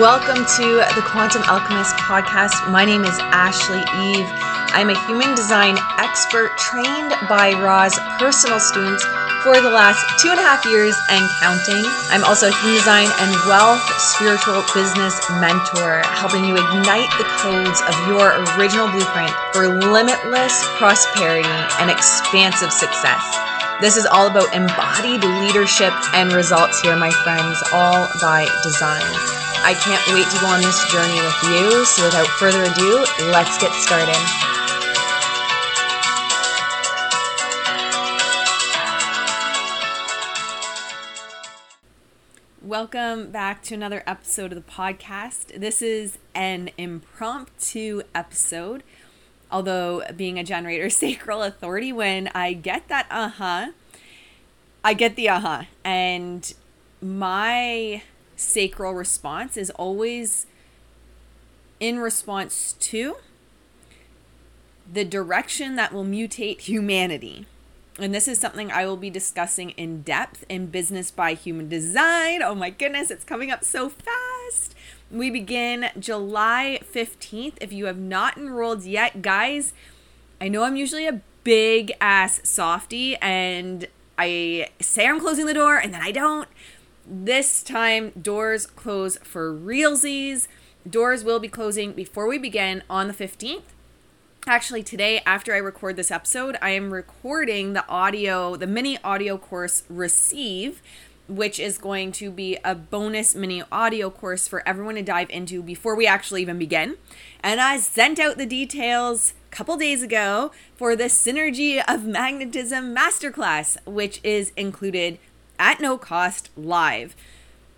Welcome to the Quantum Alchemist podcast. My name is Ashley Eve. I'm a human design expert trained by Ra's personal students for the last two and a half years and counting. I'm also a human design and wealth spiritual business mentor, helping you ignite the codes of your original blueprint for limitless prosperity and expansive success. This is all about embodied leadership and results here, my friends, all by design. I can't wait to go on this journey with you. So, without further ado, let's get started. Welcome back to another episode of the podcast. This is an impromptu episode. Although, being a generator sacral authority, when I get that uh huh, I get the uh huh. And my sacral response is always in response to the direction that will mutate humanity. And this is something I will be discussing in depth in Business by Human Design. Oh my goodness, it's coming up so fast. We begin July 15th. If you have not enrolled yet, guys, I know I'm usually a big ass softy and I say I'm closing the door and then I don't. This time, doors close for realsies. Doors will be closing before we begin on the 15th. Actually, today, after I record this episode, I am recording the audio, the mini audio course Receive, which is going to be a bonus mini audio course for everyone to dive into before we actually even begin. And I sent out the details a couple days ago for the Synergy of Magnetism Masterclass, which is included at no cost live.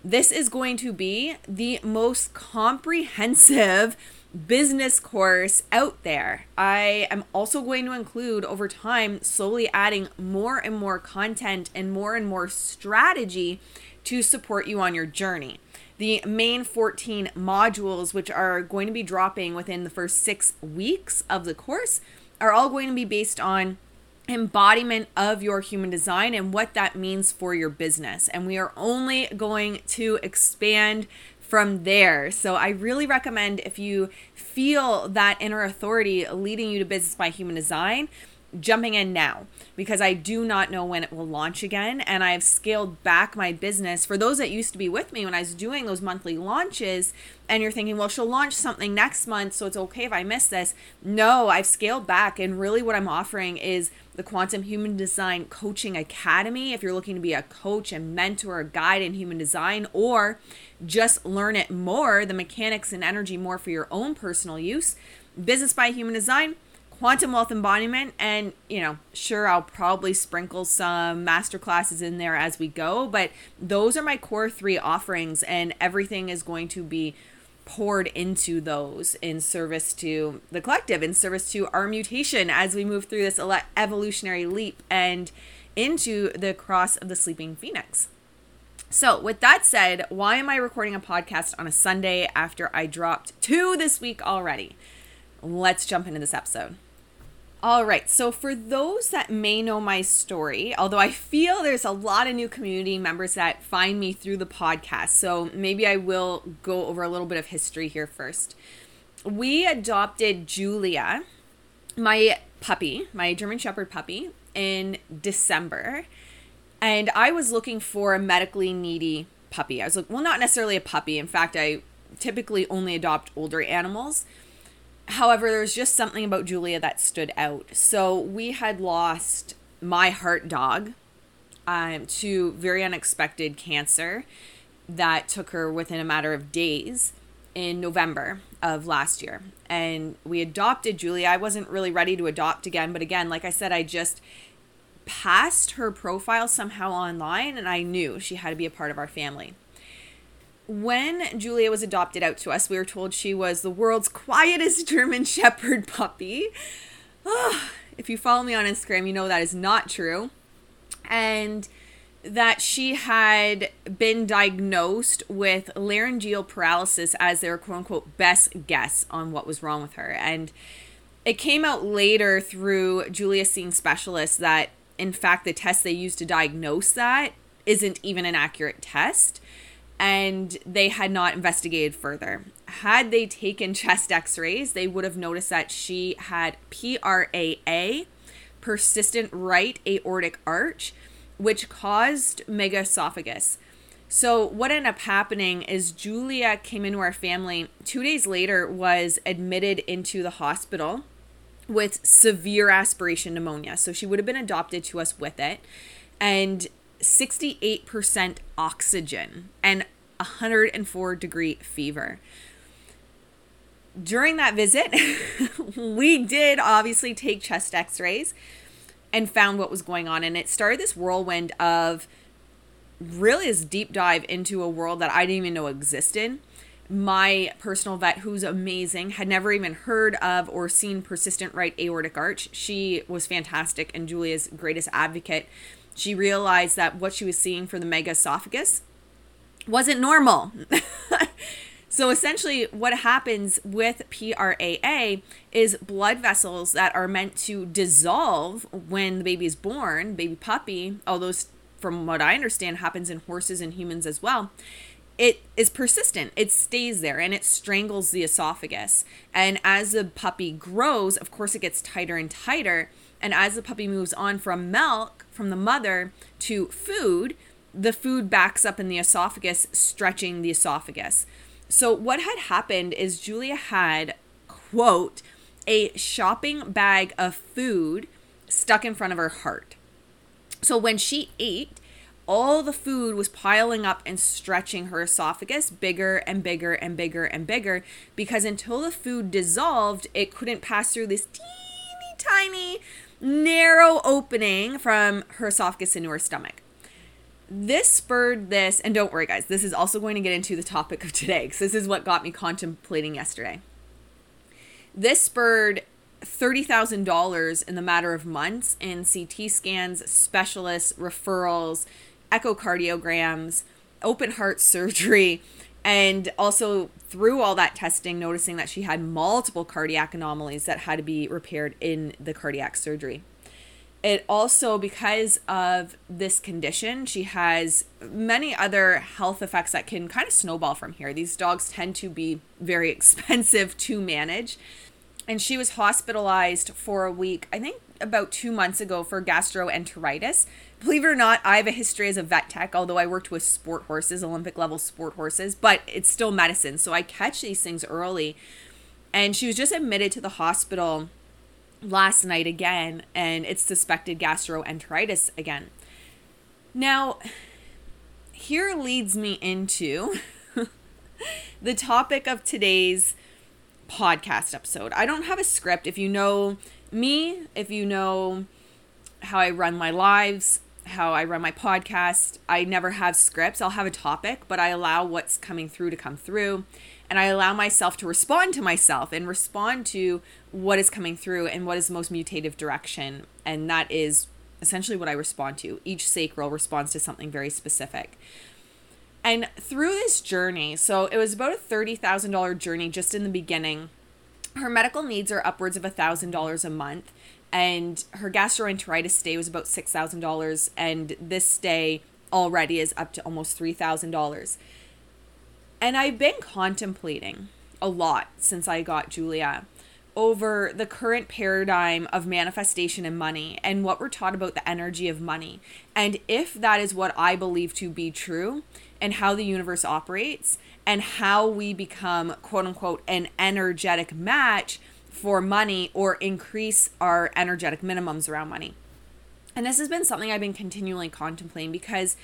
This is going to be the most comprehensive business course out there. I am also going to include over time, slowly adding more and more content and more and more strategy to support you on your journey. The main 14 modules, which are going to be dropping within the first six weeks of the course, are all going to be based on embodiment of your human design and what that means for your business. And we are only going to expand from there. So I really recommend if you feel that inner authority leading you to business by human design, jumping in now because I do not know when it will launch again. And I've scaled back my business. For those that used to be with me when I was doing those monthly launches, and you're thinking, well, she'll launch something next month, so it's okay if I miss this. No, I've scaled back. And really, what I'm offering is the Quantum Human Design Coaching Academy. If you're looking to be a coach, a mentor, a guide in human design, or just learn it more, the mechanics and energy more for your own personal use, Business by Human Design quantum wealth embodiment and you know sure i'll probably sprinkle some master classes in there as we go but those are my core three offerings and everything is going to be poured into those in service to the collective in service to our mutation as we move through this evolutionary leap and into the cross of the sleeping phoenix so, with that said, why am I recording a podcast on a Sunday after I dropped two this week already? Let's jump into this episode. All right. So, for those that may know my story, although I feel there's a lot of new community members that find me through the podcast, so maybe I will go over a little bit of history here first. We adopted Julia, my puppy, my German Shepherd puppy, in December. And I was looking for a medically needy puppy. I was like, well, not necessarily a puppy. In fact, I typically only adopt older animals However, there was just something about Julia that stood out. So we had lost my heart dog um, to very unexpected cancer that took her within a matter of days in November of last year. And we adopted Julia. I wasn't really ready to adopt again, but again, like I said, I just passed her profile somehow online and I knew she had to be a part of our family when Julia was adopted out to us, we were told she was the world's quietest German Shepherd puppy. Oh, if you follow me on Instagram, you know that is not true. And that she had been diagnosed with laryngeal paralysis as their quote unquote best guess on what was wrong with her. And it came out later through Julia seeing specialists that, in fact, the test they used to diagnose that isn't even an accurate test and they had not investigated further. Had they taken chest x rays, they would have noticed that she had PRAA, persistent right aortic arch, which caused megaesophagus. So what ended up happening is Julia came into our family 2 days later was admitted into the hospital with severe aspiration pneumonia. So she would have been adopted to us with it and 68% oxygen and 104 degree fever. During that visit, we did obviously take chest x-rays and found what was going on and it started this whirlwind of really this deep dive into a world that I didn't even know existed. My personal vet, who's amazing, had never even heard of or seen persistent right aortic arch. She was fantastic and Julia's greatest advocate. She realized that what she was seeing for the mega esophagus wasn't normal. so essentially, what happens with PRAA is blood vessels that are meant to dissolve when the baby is born, baby puppy, although from what I understand, happens in horses and humans as well. It is persistent. It stays there and it strangles the esophagus. And as the puppy grows, of course, it gets tighter and tighter. And as the puppy moves on from milk from the mother to food, the food backs up in the esophagus, stretching the esophagus. So, what had happened is Julia had, quote, a shopping bag of food stuck in front of her heart. So when she ate, all the food was piling up and stretching her esophagus bigger and bigger and bigger and bigger because until the food dissolved, it couldn't pass through this teeny tiny narrow opening from her esophagus into her stomach. This spurred this, and don't worry, guys, this is also going to get into the topic of today because this is what got me contemplating yesterday. This spurred $30,000 in the matter of months in CT scans, specialists, referrals, echocardiograms, open heart surgery, and also through all that testing, noticing that she had multiple cardiac anomalies that had to be repaired in the cardiac surgery. It also, because of this condition, she has many other health effects that can kind of snowball from here. These dogs tend to be very expensive to manage and she was hospitalized for a week, I think about two months ago for gastroenteritis. Believe it or not, I have a history as a vet tech, although I worked with sport horses, Olympic level sport horses, but it's still medicine. So I catch these things early. And she was just admitted to the hospital last night again, and it's suspected gastroenteritis again. Now, here leads me into the topic of today's podcast episode. I don't have a script. If you know me, if you know how I run my lives, how I run my podcast, I never have scripts. I'll have a topic, but I allow what's coming through to come through. And I allow myself to respond to myself and respond to what is coming through and what is the most mutative direction. And that is essentially what I respond to. Each sacral responds to something very specific. And through this journey, so it was about a $30,000 journey just in the beginning. Her medical needs are upwards of $1,000 a month, and her gastroenteritis stay was about $6,000, and this stay already is up to almost $3,000. And I've been contemplating a lot since I got Julia over the current paradigm of manifestation and money and what we're taught about the energy of money. And if that is what I believe to be true and how the universe operates and how we become quote unquote an energetic match for money or increase our energetic minimums around money. And this has been something I've been continually contemplating because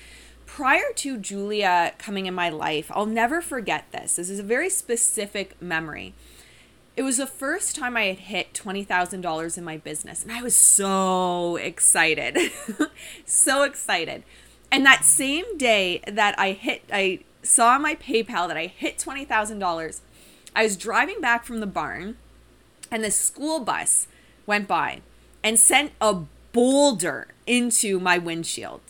prior to Julia coming in my life, I'll never forget this. This is a very specific memory it was the first time I had hit $20,000 in my business. And I was so excited. so excited. And that same day that I hit, I saw on my PayPal that I hit $20,000, I was driving back from the barn and the school bus went by and sent a boulder into my windshield.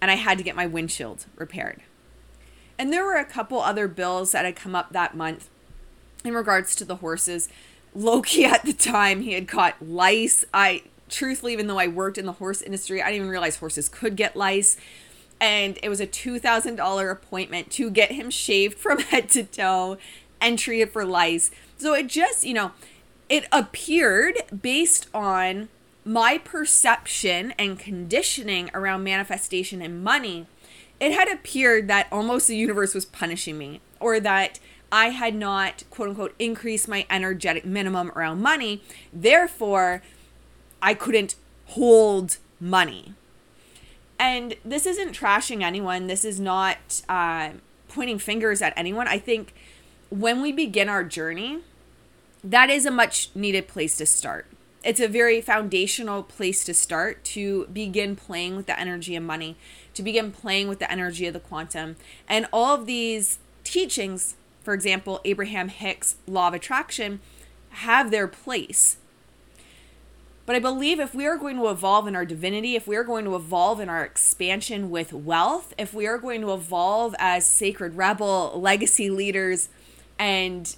And I had to get my windshield repaired. And there were a couple other bills that had come up that month in regards to the horses. Loki at the time he had caught lice. I truthfully, even though I worked in the horse industry, I didn't even realize horses could get lice. and it was a $2,000 appointment to get him shaved from head to toe and treated for lice. So it just, you know, it appeared based on my perception and conditioning around manifestation and money. It had appeared that almost the universe was punishing me or that I had not, quote unquote, increased my energetic minimum around money. Therefore, I couldn't hold money. And this isn't trashing anyone. This is not uh, pointing fingers at anyone. I think when we begin our journey, that is a much needed place to start. It's a very foundational place to start to begin playing with the energy of money, to begin playing with the energy of the quantum. And all of these teachings, for example, Abraham Hicks' law of attraction, have their place but I believe if we are going to evolve in our divinity, if we are going to evolve in our expansion with wealth, if we are going to evolve as sacred rebel legacy leaders and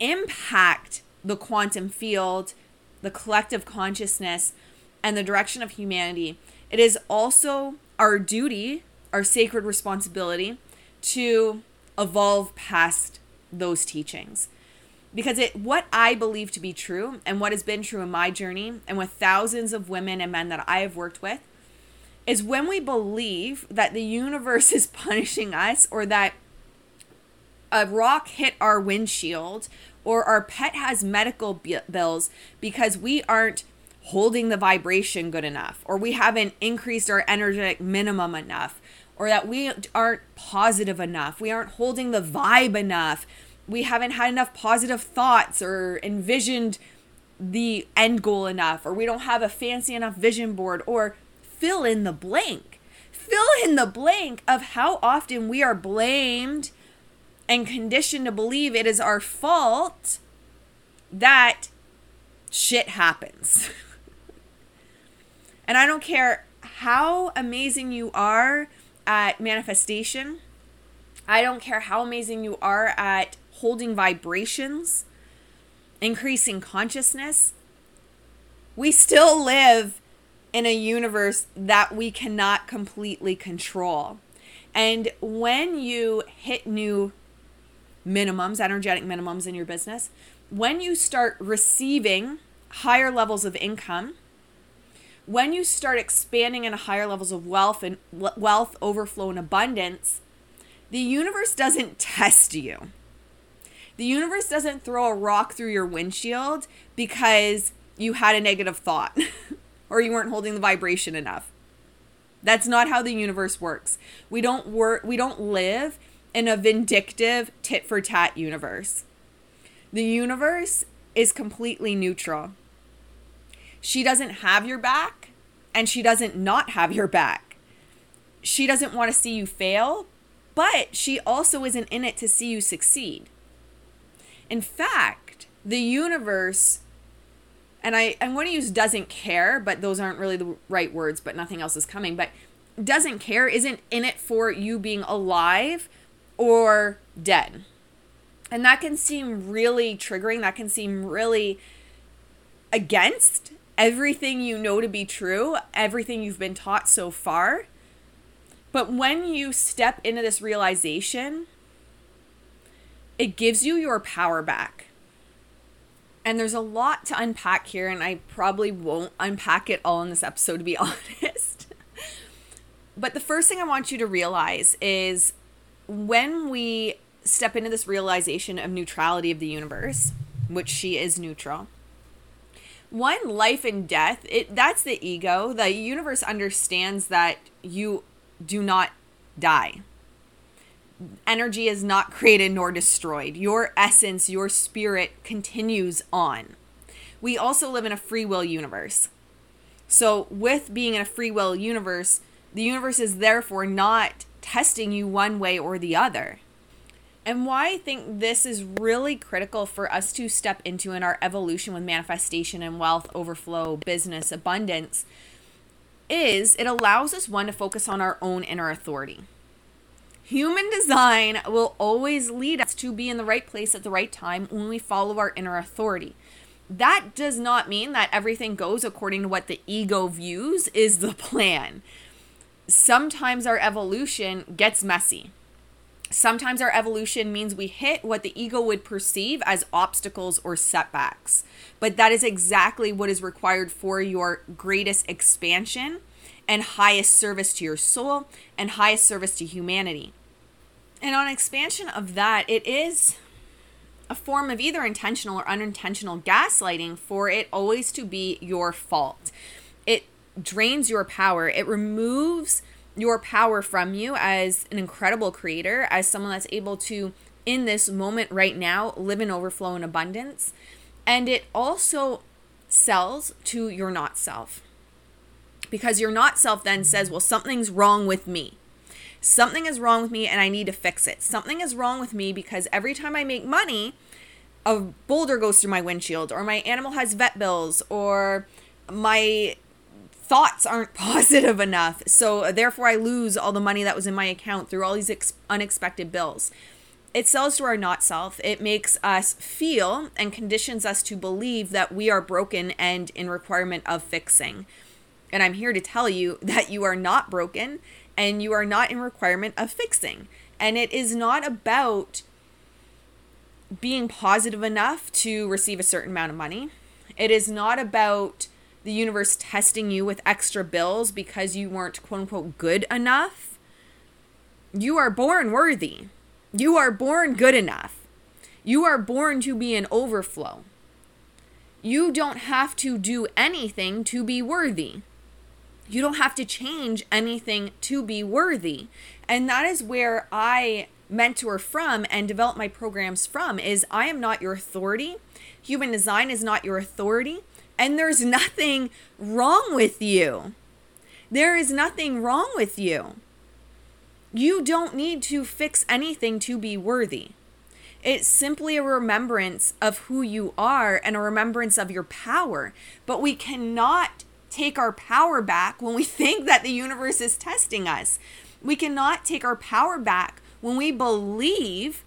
impact the quantum field, the collective consciousness, and the direction of humanity, it is also our duty, our sacred responsibility to evolve past those teachings. Because it what I believe to be true and what has been true in my journey and with thousands of women and men that I have worked with is when we believe that the universe is punishing us or that a rock hit our windshield or our pet has medical bills because we aren't holding the vibration good enough or we haven't increased our energetic minimum enough or that we aren't positive enough we aren't holding the vibe enough we haven't had enough positive thoughts or envisioned the end goal enough, or we don't have a fancy enough vision board, or fill in the blank. Fill in the blank of how often we are blamed and conditioned to believe it is our fault that shit happens. and I don't care how amazing you are at manifestation. I don't care how amazing you are at holding vibrations, increasing consciousness, we still live in a universe that we cannot completely control. And when you hit new minimums, energetic minimums in your business, when you start receiving higher levels of income, when you start expanding into higher levels of wealth and wealth overflow and abundance, the universe doesn't test you. The universe doesn't throw a rock through your windshield because you had a negative thought or you weren't holding the vibration enough. That's not how the universe works. We don't work we don't live in a vindictive tit for tat universe. The universe is completely neutral. She doesn't have your back and she doesn't not have your back. She doesn't want to see you fail, but she also isn't in it to see you succeed. In fact, the universe, and I, I'm going to use doesn't care, but those aren't really the right words, but nothing else is coming. But doesn't care isn't in it for you being alive or dead. And that can seem really triggering. That can seem really against everything you know to be true, everything you've been taught so far. But when you step into this realization it gives you your power back. And there's a lot to unpack here, and I probably won't unpack it all in this episode, to be honest. but the first thing I want you to realize is when we step into this realization of neutrality of the universe, which she is neutral, one life and death it that's the ego the universe understands that you do not die energy is not created nor destroyed. Your essence, your spirit continues on. We also live in a free will universe. So, with being in a free will universe, the universe is therefore not testing you one way or the other. And why I think this is really critical for us to step into in our evolution with manifestation and wealth, overflow, business, abundance is it allows us one to focus on our own inner authority. Human design will always lead us to be in the right place at the right time when we follow our inner authority. That does not mean that everything goes according to what the ego views is the plan. Sometimes our evolution gets messy. Sometimes our evolution means we hit what the ego would perceive as obstacles or setbacks. But that is exactly what is required for your greatest expansion and highest service to your soul and highest service to humanity. And on expansion of that, it is a form of either intentional or unintentional gaslighting for it always to be your fault. Drains your power, it removes your power from you as an incredible creator, as someone that's able to, in this moment right now, live in overflow and abundance. And it also sells to your not self. Because your not self then says, well, something's wrong with me. Something is wrong with me and I need to fix it. Something is wrong with me because every time I make money, a boulder goes through my windshield, or my animal has vet bills, or my thoughts aren't positive enough. So therefore, I lose all the money that was in my account through all these ex- unexpected bills. It sells to our not self. It makes us feel and conditions us to believe that we are broken and in requirement of fixing. And I'm here to tell you that you are not broken and you are not in requirement of fixing. And it is not about being positive enough to receive a certain amount of money. It is not about the universe testing you with extra bills because you weren't quote unquote good enough. You are born worthy. You are born good enough. You are born to be an overflow. You don't have to do anything to be worthy. You don't have to change anything to be worthy. And that is where I mentor from and develop my programs from is I am not your authority. Human design is not your authority. And there's nothing wrong with you. There is nothing wrong with you. You don't need to fix anything to be worthy. It's simply a remembrance of who you are and a remembrance of your power. But we cannot take our power back when we think that the universe is testing us. We cannot take our power back when we believe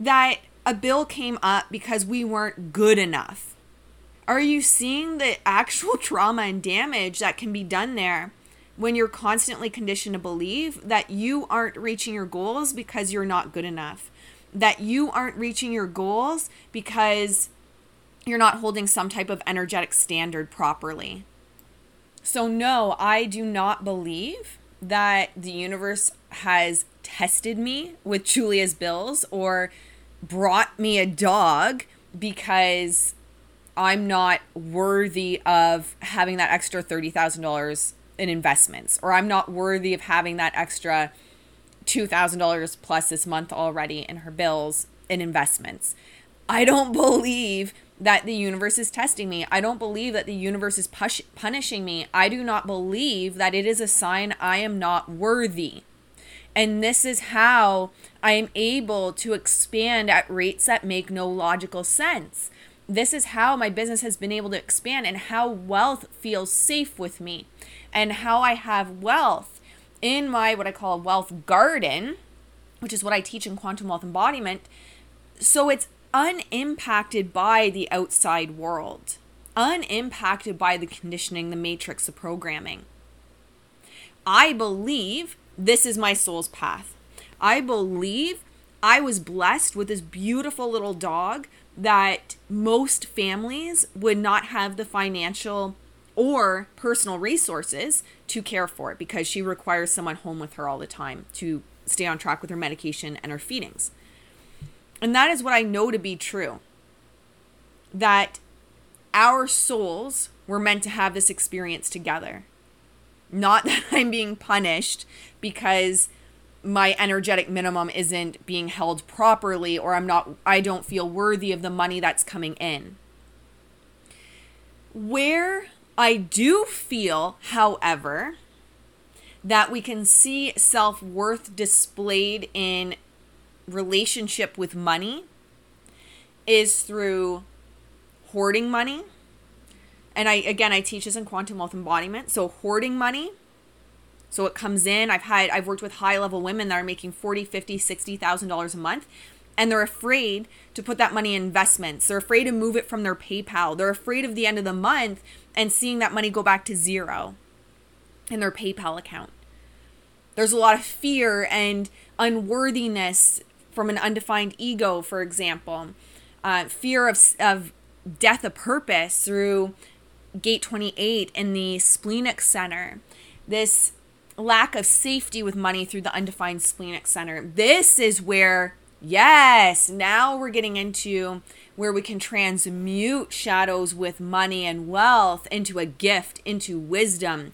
that a bill came up because we weren't good enough. Are you seeing the actual trauma and damage that can be done there when you're constantly conditioned to believe that you aren't reaching your goals because you're not good enough? That you aren't reaching your goals because you're not holding some type of energetic standard properly. So, no, I do not believe that the universe has tested me with Julia's bills or brought me a dog because I'm not worthy of having that extra $30,000 in investments, or I'm not worthy of having that extra $2,000 plus this month already in her bills in investments. I don't believe that the universe is testing me. I don't believe that the universe is push- punishing me. I do not believe that it is a sign I am not worthy. And this is how I am able to expand at rates that make no logical sense this is how my business has been able to expand and how wealth feels safe with me and how I have wealth in my what I call a wealth garden, which is what I teach in quantum wealth embodiment. So it's unimpacted by the outside world, unimpacted by the conditioning, the matrix, the programming. I believe this is my soul's path. I believe I was blessed with this beautiful little dog that most families would not have the financial or personal resources to care for it because she requires someone home with her all the time to stay on track with her medication and her feedings. And that is what I know to be true. That our souls were meant to have this experience together. Not that I'm being punished because my energetic minimum isn't being held properly or I'm not I don't feel worthy of the money that's coming in. Where I do feel, however, that we can see self-worth displayed in relationship with money is through hoarding money. And I again I teach this in quantum wealth embodiment. So hoarding money so it comes in. I've had I've worked with high level women that are making 40, 50, 60,000 dollars a month and they're afraid to put that money in investments. They're afraid to move it from their PayPal. They're afraid of the end of the month and seeing that money go back to zero in their PayPal account. There's a lot of fear and unworthiness from an undefined ego, for example. Uh, fear of, of death of purpose through gate 28 in the splenic center. This lack of safety with money through the undefined splenic center. This is where, yes, now we're getting into where we can transmute shadows with money and wealth into a gift, into wisdom.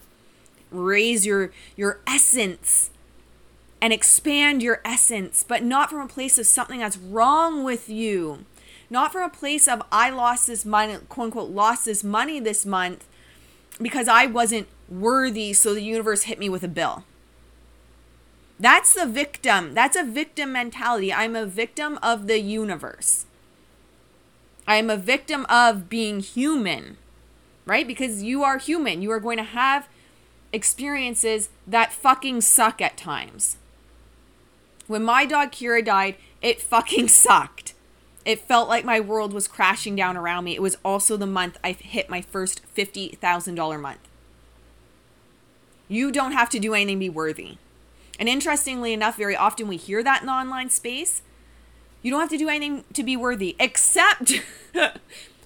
Raise your your essence and expand your essence, but not from a place of something that's wrong with you. Not from a place of I lost this money, quote unquote, lost this money this month because I wasn't worthy, so the universe hit me with a bill. That's the victim. That's a victim mentality. I'm a victim of the universe. I am a victim of being human, right? Because you are human. You are going to have experiences that fucking suck at times. When my dog Kira died, it fucking sucked. It felt like my world was crashing down around me. It was also the month I hit my first $50,000 month. You don't have to do anything to be worthy. And interestingly enough, very often we hear that in the online space. You don't have to do anything to be worthy except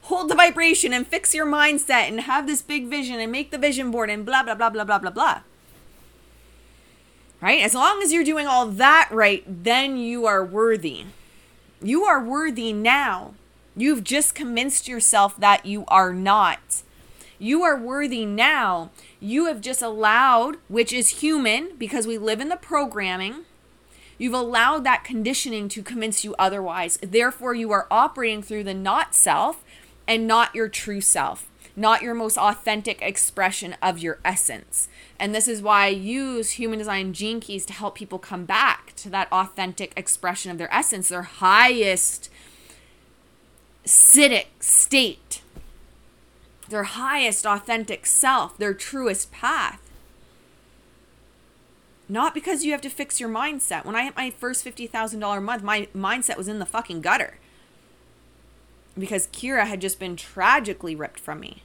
hold the vibration and fix your mindset and have this big vision and make the vision board and blah, blah, blah, blah, blah, blah, blah. Right? As long as you're doing all that right, then you are worthy. You are worthy now. You've just convinced yourself that you are not. You are worthy now. You have just allowed, which is human because we live in the programming, you've allowed that conditioning to convince you otherwise. Therefore, you are operating through the not self and not your true self, not your most authentic expression of your essence. And this is why I use human design gene keys to help people come back to that authentic expression of their essence, their highest siddhic state, their highest authentic self, their truest path. Not because you have to fix your mindset. When I hit my first $50,000 month, my mindset was in the fucking gutter. Because Kira had just been tragically ripped from me.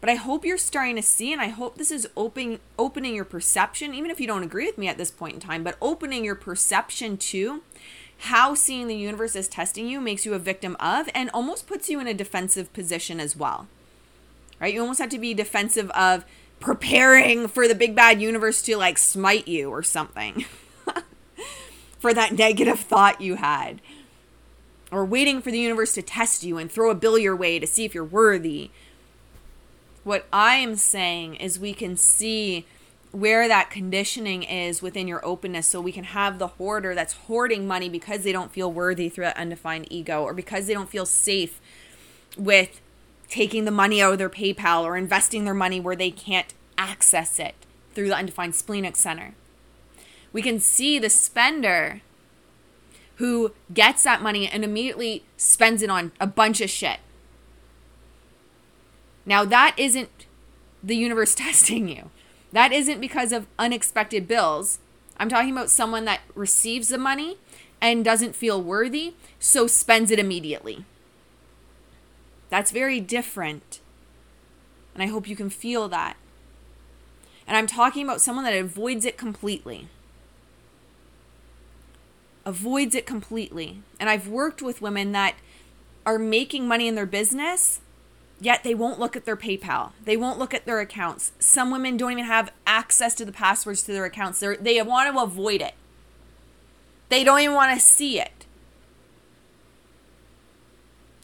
But I hope you're starting to see, and I hope this is opening opening your perception, even if you don't agree with me at this point in time, but opening your perception to how seeing the universe as testing you makes you a victim of and almost puts you in a defensive position as well. Right? You almost have to be defensive of preparing for the big bad universe to like smite you or something. for that negative thought you had. Or waiting for the universe to test you and throw a bill your way to see if you're worthy what I am saying is we can see where that conditioning is within your openness so we can have the hoarder that's hoarding money because they don't feel worthy through that undefined ego or because they don't feel safe with taking the money out of their PayPal or investing their money where they can't access it through the undefined splenic center. We can see the spender who gets that money and immediately spends it on a bunch of shit now, that isn't the universe testing you. That isn't because of unexpected bills. I'm talking about someone that receives the money and doesn't feel worthy, so spends it immediately. That's very different. And I hope you can feel that. And I'm talking about someone that avoids it completely. Avoids it completely. And I've worked with women that are making money in their business Yet they won't look at their PayPal. They won't look at their accounts. Some women don't even have access to the passwords to their accounts. They're, they want to avoid it. They don't even want to see it.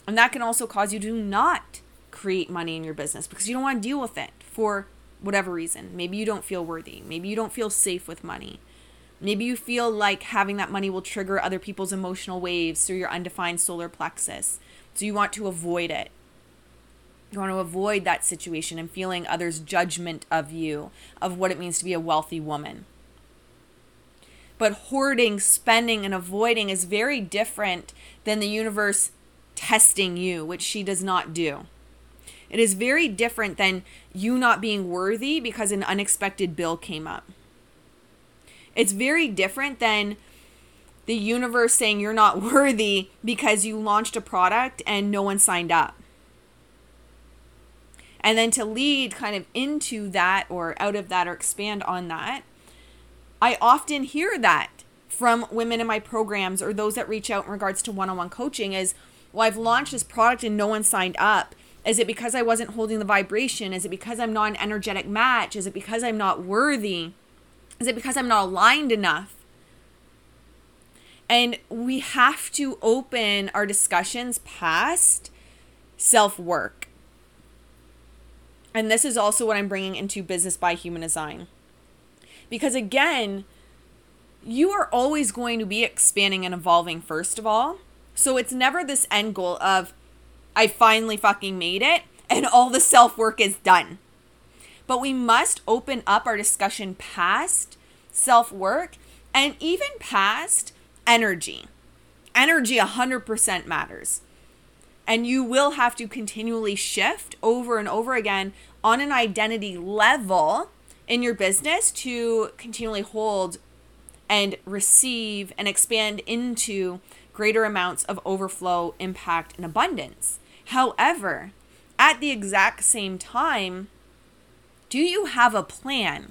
And that can also cause you to not create money in your business because you don't want to deal with it for whatever reason. Maybe you don't feel worthy. Maybe you don't feel safe with money. Maybe you feel like having that money will trigger other people's emotional waves through your undefined solar plexus. So you want to avoid it. You want to avoid that situation and feeling others' judgment of you, of what it means to be a wealthy woman. But hoarding, spending, and avoiding is very different than the universe testing you, which she does not do. It is very different than you not being worthy because an unexpected bill came up. It's very different than the universe saying you're not worthy because you launched a product and no one signed up. And then to lead kind of into that or out of that or expand on that, I often hear that from women in my programs or those that reach out in regards to one on one coaching is, well, I've launched this product and no one signed up. Is it because I wasn't holding the vibration? Is it because I'm not an energetic match? Is it because I'm not worthy? Is it because I'm not aligned enough? And we have to open our discussions past self work. And this is also what I'm bringing into Business by Human Design. Because again, you are always going to be expanding and evolving, first of all. So it's never this end goal of, I finally fucking made it and all the self work is done. But we must open up our discussion past self work and even past energy. Energy 100% matters. And you will have to continually shift over and over again on an identity level in your business to continually hold and receive and expand into greater amounts of overflow, impact, and abundance. However, at the exact same time, do you have a plan?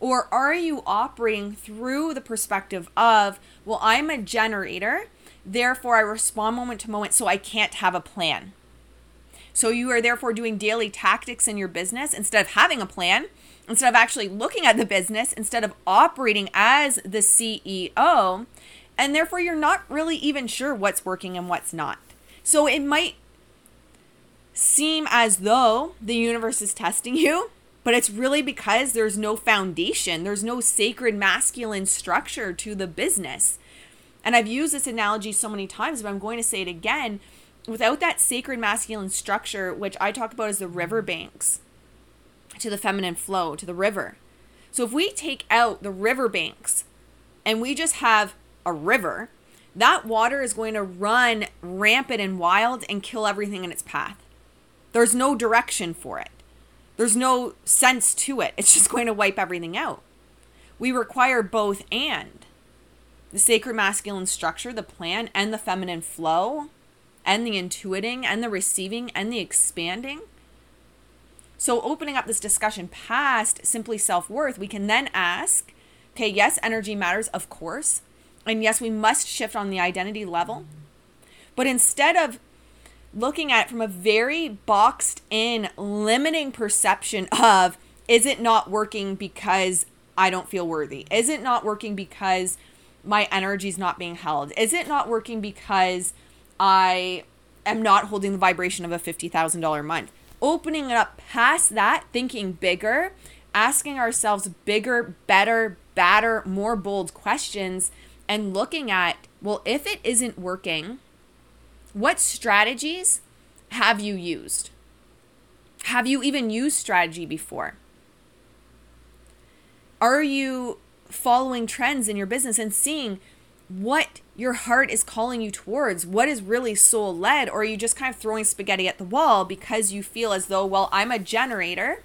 Or are you operating through the perspective of, well, I'm a generator, therefore I respond moment to moment, so I can't have a plan? So you are therefore doing daily tactics in your business instead of having a plan, instead of actually looking at the business, instead of operating as the CEO, and therefore you're not really even sure what's working and what's not. So it might seem as though the universe is testing you but it's really because there's no foundation, there's no sacred masculine structure to the business. And I've used this analogy so many times, but I'm going to say it again. Without that sacred masculine structure, which I talk about as the river banks to the feminine flow, to the river. So if we take out the river banks and we just have a river, that water is going to run rampant and wild and kill everything in its path. There's no direction for it. There's no sense to it. It's just going to wipe everything out. We require both and the sacred masculine structure, the plan, and the feminine flow, and the intuiting, and the receiving, and the expanding. So, opening up this discussion past simply self worth, we can then ask okay, yes, energy matters, of course. And yes, we must shift on the identity level. But instead of looking at it from a very boxed in, limiting perception of is it not working because I don't feel worthy? Is it not working because my energy is not being held? Is it not working because I am not holding the vibration of a $50,000 month? Opening it up past that, thinking bigger, asking ourselves bigger, better, badder, more bold questions, and looking at, well, if it isn't working, what strategies have you used? Have you even used strategy before? Are you following trends in your business and seeing what your heart is calling you towards? What is really soul led? Or are you just kind of throwing spaghetti at the wall because you feel as though, well, I'm a generator.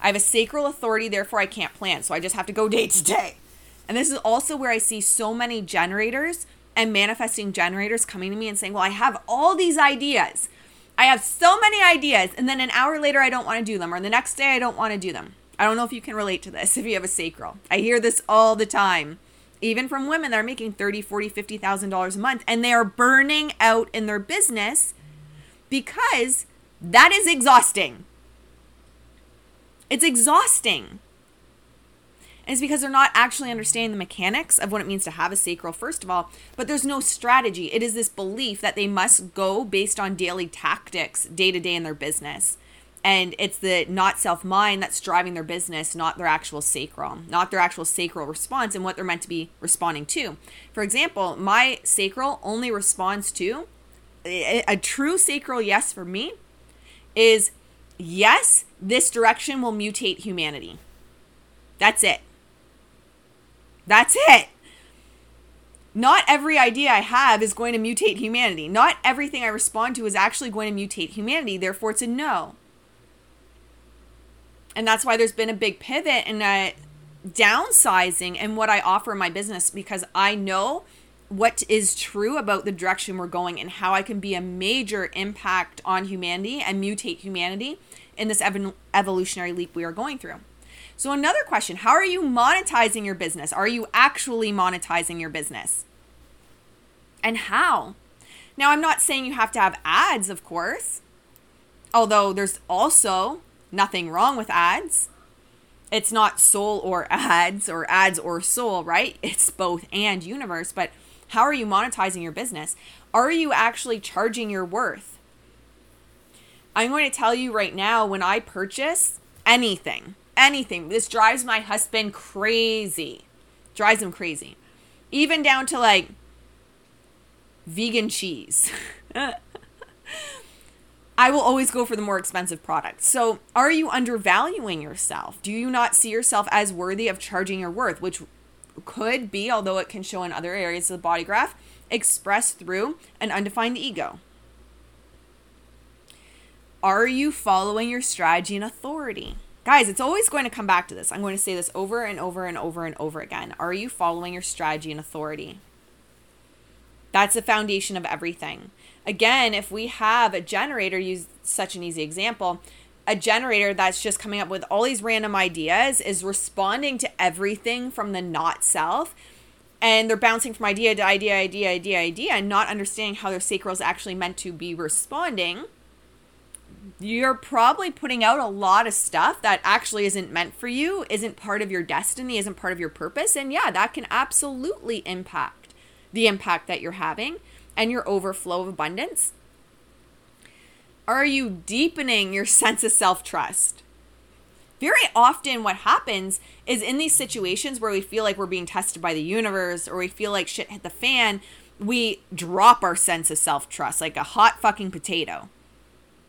I have a sacral authority, therefore I can't plan. So I just have to go day to day. And this is also where I see so many generators and manifesting generators coming to me and saying, Well, I have all these ideas. I have so many ideas. And then an hour later, I don't want to do them. Or the next day, I don't want to do them. I don't know if you can relate to this if you have a sacral. I hear this all the time, even from women that are making 30, 40, $50,000 a month and they are burning out in their business because that is exhausting. It's exhausting. And it's because they're not actually understanding the mechanics of what it means to have a sacral, first of all, but there's no strategy. It is this belief that they must go based on daily tactics day to day in their business. And it's the not self mind that's driving their business, not their actual sacral, not their actual sacral response and what they're meant to be responding to. For example, my sacral only responds to a true sacral yes for me is yes, this direction will mutate humanity. That's it. That's it. Not every idea I have is going to mutate humanity. Not everything I respond to is actually going to mutate humanity. Therefore, it's a no. And that's why there's been a big pivot and a downsizing and what I offer in my business because I know what is true about the direction we're going and how I can be a major impact on humanity and mutate humanity in this ev- evolutionary leap we are going through. So, another question How are you monetizing your business? Are you actually monetizing your business? And how? Now, I'm not saying you have to have ads, of course, although there's also nothing wrong with ads. It's not soul or ads or ads or soul, right? It's both and universe. But how are you monetizing your business? Are you actually charging your worth? I'm going to tell you right now when I purchase anything, anything, this drives my husband crazy. Drives him crazy. Even down to like vegan cheese. I will always go for the more expensive product. So, are you undervaluing yourself? Do you not see yourself as worthy of charging your worth, which could be, although it can show in other areas of the body graph, expressed through an undefined ego? Are you following your strategy and authority? Guys, it's always going to come back to this. I'm going to say this over and over and over and over again. Are you following your strategy and authority? That's the foundation of everything. Again, if we have a generator, use such an easy example, a generator that's just coming up with all these random ideas is responding to everything from the not self. And they're bouncing from idea to idea, idea, idea, idea, and not understanding how their sacral is actually meant to be responding. You're probably putting out a lot of stuff that actually isn't meant for you, isn't part of your destiny, isn't part of your purpose. And yeah, that can absolutely impact the impact that you're having and your overflow of abundance? Are you deepening your sense of self trust? Very often, what happens is in these situations where we feel like we're being tested by the universe or we feel like shit hit the fan, we drop our sense of self trust like a hot fucking potato.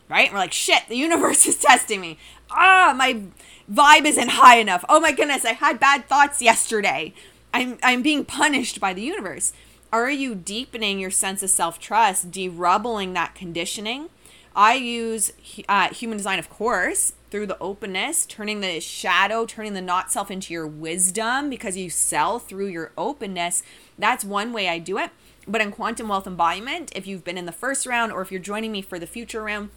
Right? we're like, shit, the universe is testing me. Ah, my vibe isn't high enough. Oh my goodness, I had bad thoughts yesterday. I'm, I'm being punished by the universe. Are you deepening your sense of self trust, derubbling that conditioning? I use uh, human design, of course, through the openness, turning the shadow, turning the not self into your wisdom because you sell through your openness. That's one way I do it. But in quantum wealth embodiment, if you've been in the first round or if you're joining me for the future round,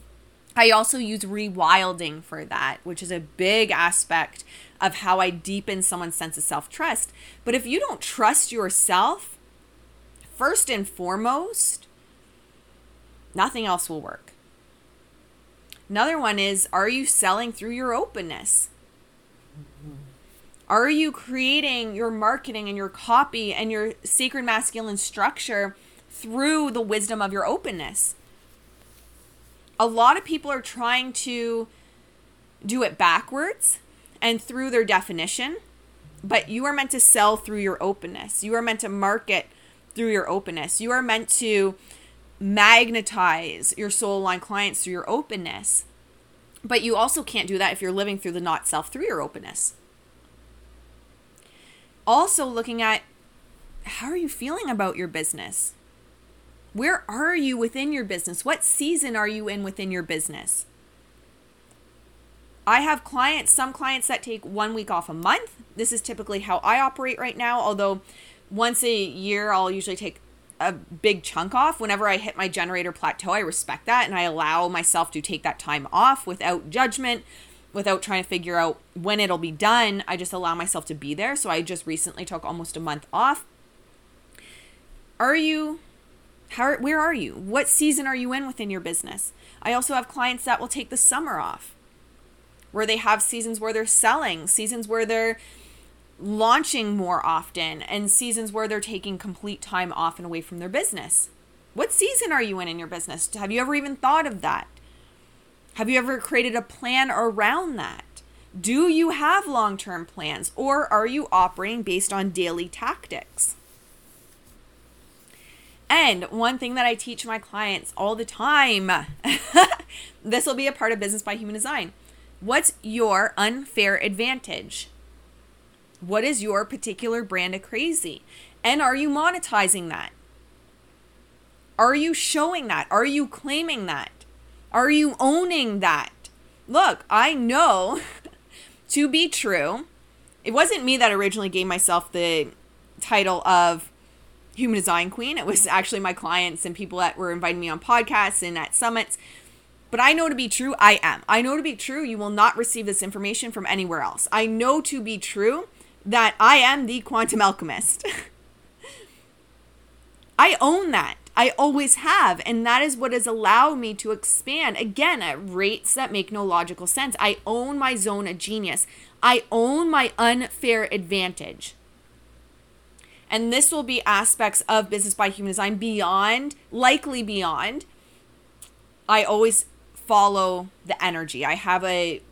I also use rewilding for that, which is a big aspect of how I deepen someone's sense of self trust. But if you don't trust yourself, first and foremost, nothing else will work. Another one is are you selling through your openness? Mm-hmm. Are you creating your marketing and your copy and your sacred masculine structure through the wisdom of your openness? A lot of people are trying to do it backwards and through their definition, but you are meant to sell through your openness. You are meant to market through your openness. You are meant to magnetize your soul aligned clients through your openness. But you also can't do that if you're living through the not self through your openness. Also, looking at how are you feeling about your business? Where are you within your business? What season are you in within your business? I have clients, some clients that take one week off a month. This is typically how I operate right now, although once a year, I'll usually take a big chunk off. Whenever I hit my generator plateau, I respect that and I allow myself to take that time off without judgment, without trying to figure out when it'll be done. I just allow myself to be there. So I just recently took almost a month off. Are you how where are you? What season are you in within your business? I also have clients that will take the summer off. Where they have seasons where they're selling, seasons where they're launching more often and seasons where they're taking complete time off and away from their business. What season are you in in your business? Have you ever even thought of that? Have you ever created a plan around that? Do you have long term plans or are you operating based on daily tactics? And one thing that I teach my clients all the time this will be a part of Business by Human Design. What's your unfair advantage? What is your particular brand of crazy? And are you monetizing that? Are you showing that? Are you claiming that? Are you owning that? Look, I know to be true. It wasn't me that originally gave myself the title of Human Design Queen. It was actually my clients and people that were inviting me on podcasts and at summits. but I know to be true, I am. I know to be true, you will not receive this information from anywhere else. I know to be true that I am the quantum alchemist. I own that. I always have. And that is what has allowed me to expand again at rates that make no logical sense. I own my zone of genius. I own my unfair advantage. And this will be aspects of business by human design beyond, likely beyond. I always follow the energy. I have a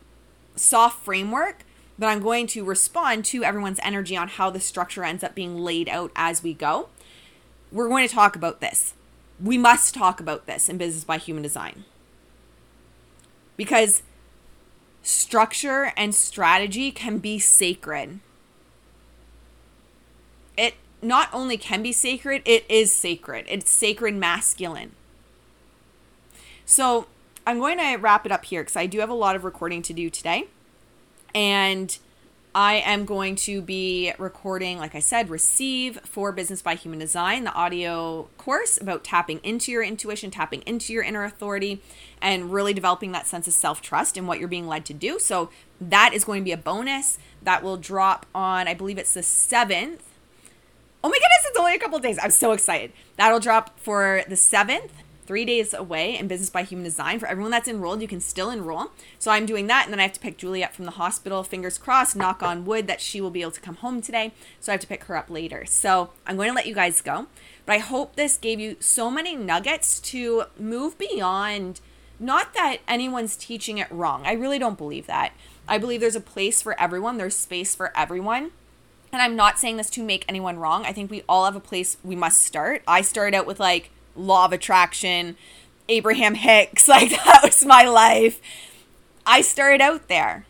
soft framework, but I'm going to respond to everyone's energy on how the structure ends up being laid out as we go. We're going to talk about this. We must talk about this in Business by Human Design. Because structure and strategy can be sacred. It not only can be sacred, it is sacred. It's sacred masculine. So I'm going to wrap it up here because I do have a lot of recording to do today. And I am going to be recording, like I said, Receive for Business by Human Design, the audio course about tapping into your intuition, tapping into your inner authority, and really developing that sense of self trust in what you're being led to do. So that is going to be a bonus that will drop on, I believe it's the 7th. Oh my goodness, it's only a couple days. I'm so excited. That'll drop for the 7th three days away in Business by Human Design. For everyone that's enrolled, you can still enroll. So I'm doing that, and then I have to pick Julie up from the hospital. Fingers crossed, knock on wood, that she will be able to come home today. So I have to pick her up later. So I'm going to let you guys go. But I hope this gave you so many nuggets to move beyond. Not that anyone's teaching it wrong. I really don't believe that. I believe there's a place for everyone, there's space for everyone. And I'm not saying this to make anyone wrong. I think we all have a place we must start. I started out with like, law of attraction, Abraham Hicks. Like, that was my life. I started out there.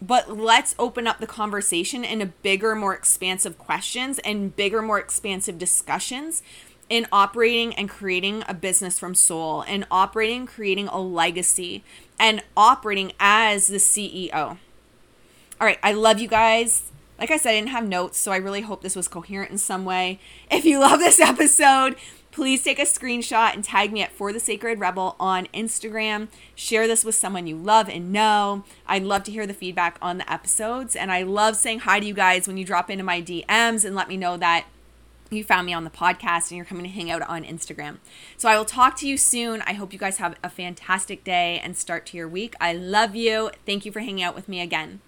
But let's open up the conversation in a bigger, more expansive questions and bigger, more expansive discussions in operating and creating a business from soul and operating, creating a legacy and operating as the CEO. All right, I love you guys. Like I said, I didn't have notes, so I really hope this was coherent in some way. If you love this episode, Please take a screenshot and tag me at For the Sacred Rebel on Instagram. Share this with someone you love and know. I'd love to hear the feedback on the episodes. And I love saying hi to you guys when you drop into my DMs and let me know that you found me on the podcast and you're coming to hang out on Instagram. So I will talk to you soon. I hope you guys have a fantastic day and start to your week. I love you. Thank you for hanging out with me again.